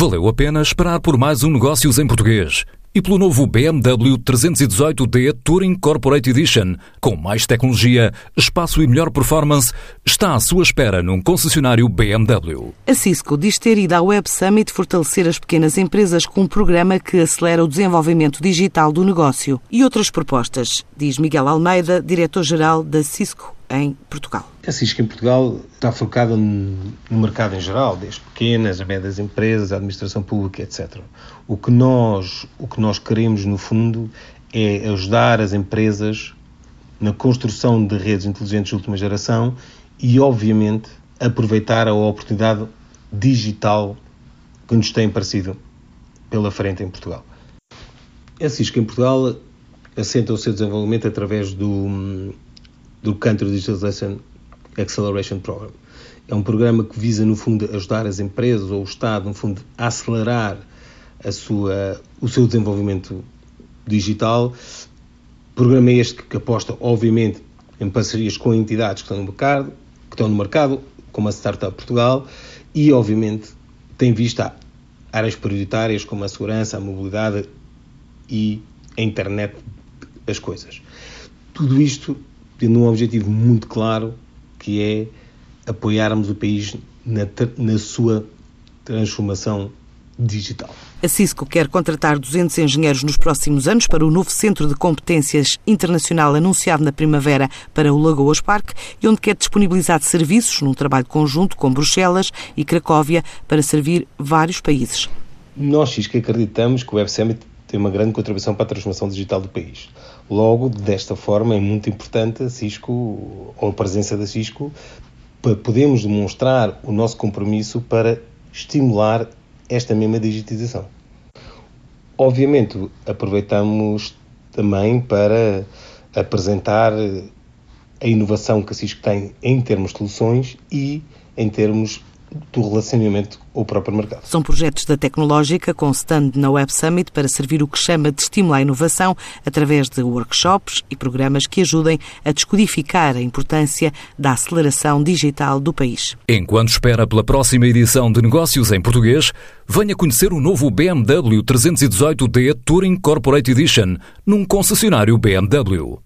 Valeu a pena esperar por mais um Negócios em Português e pelo novo BMW 318D Touring Corporate Edition, com mais tecnologia, espaço e melhor performance, está à sua espera num concessionário BMW. A Cisco diz ter ido ao Web Summit fortalecer as pequenas empresas com um programa que acelera o desenvolvimento digital do negócio e outras propostas, diz Miguel Almeida, diretor-geral da Cisco em Portugal. A Cisco em Portugal está focada no mercado em geral, desde pequenas, a médias empresas, administração pública, etc. O que nós, o que nós queremos, no fundo, é ajudar as empresas na construção de redes inteligentes de última geração e, obviamente, aproveitar a oportunidade digital que nos tem aparecido pela frente em Portugal. A Cisco em Portugal assenta o seu desenvolvimento através do do Country Digitalization Acceleration Program. É um programa que visa, no fundo, ajudar as empresas ou o Estado, no fundo, a acelerar a sua, o seu desenvolvimento digital. Programa este que aposta, obviamente, em parcerias com entidades que estão no mercado, que estão no mercado como a Startup Portugal, e, obviamente, tem vista áreas prioritárias como a segurança, a mobilidade e a internet das coisas. Tudo isto tendo um objetivo muito claro, que é apoiarmos o país na, na sua transformação digital. A Cisco quer contratar 200 engenheiros nos próximos anos para o novo Centro de Competências Internacional anunciado na primavera para o Lagoas Park e onde quer disponibilizar serviços num trabalho conjunto com Bruxelas e Cracóvia para servir vários países. Nós, Cisco, acreditamos que o Web Summit tem uma grande contribuição para a transformação digital do país. Logo, desta forma, é muito importante a Cisco, ou a presença da Cisco, para podermos demonstrar o nosso compromisso para estimular esta mesma digitização. Obviamente, aproveitamos também para apresentar a inovação que a Cisco tem em termos de soluções e em termos do relacionamento ao próprio mercado. São projetos da Tecnológica com stand na Web Summit para servir o que chama de estímulo à inovação através de workshops e programas que ajudem a descodificar a importância da aceleração digital do país. Enquanto espera pela próxima edição de Negócios em Português, venha conhecer o novo BMW 318D Touring Corporate Edition num concessionário BMW.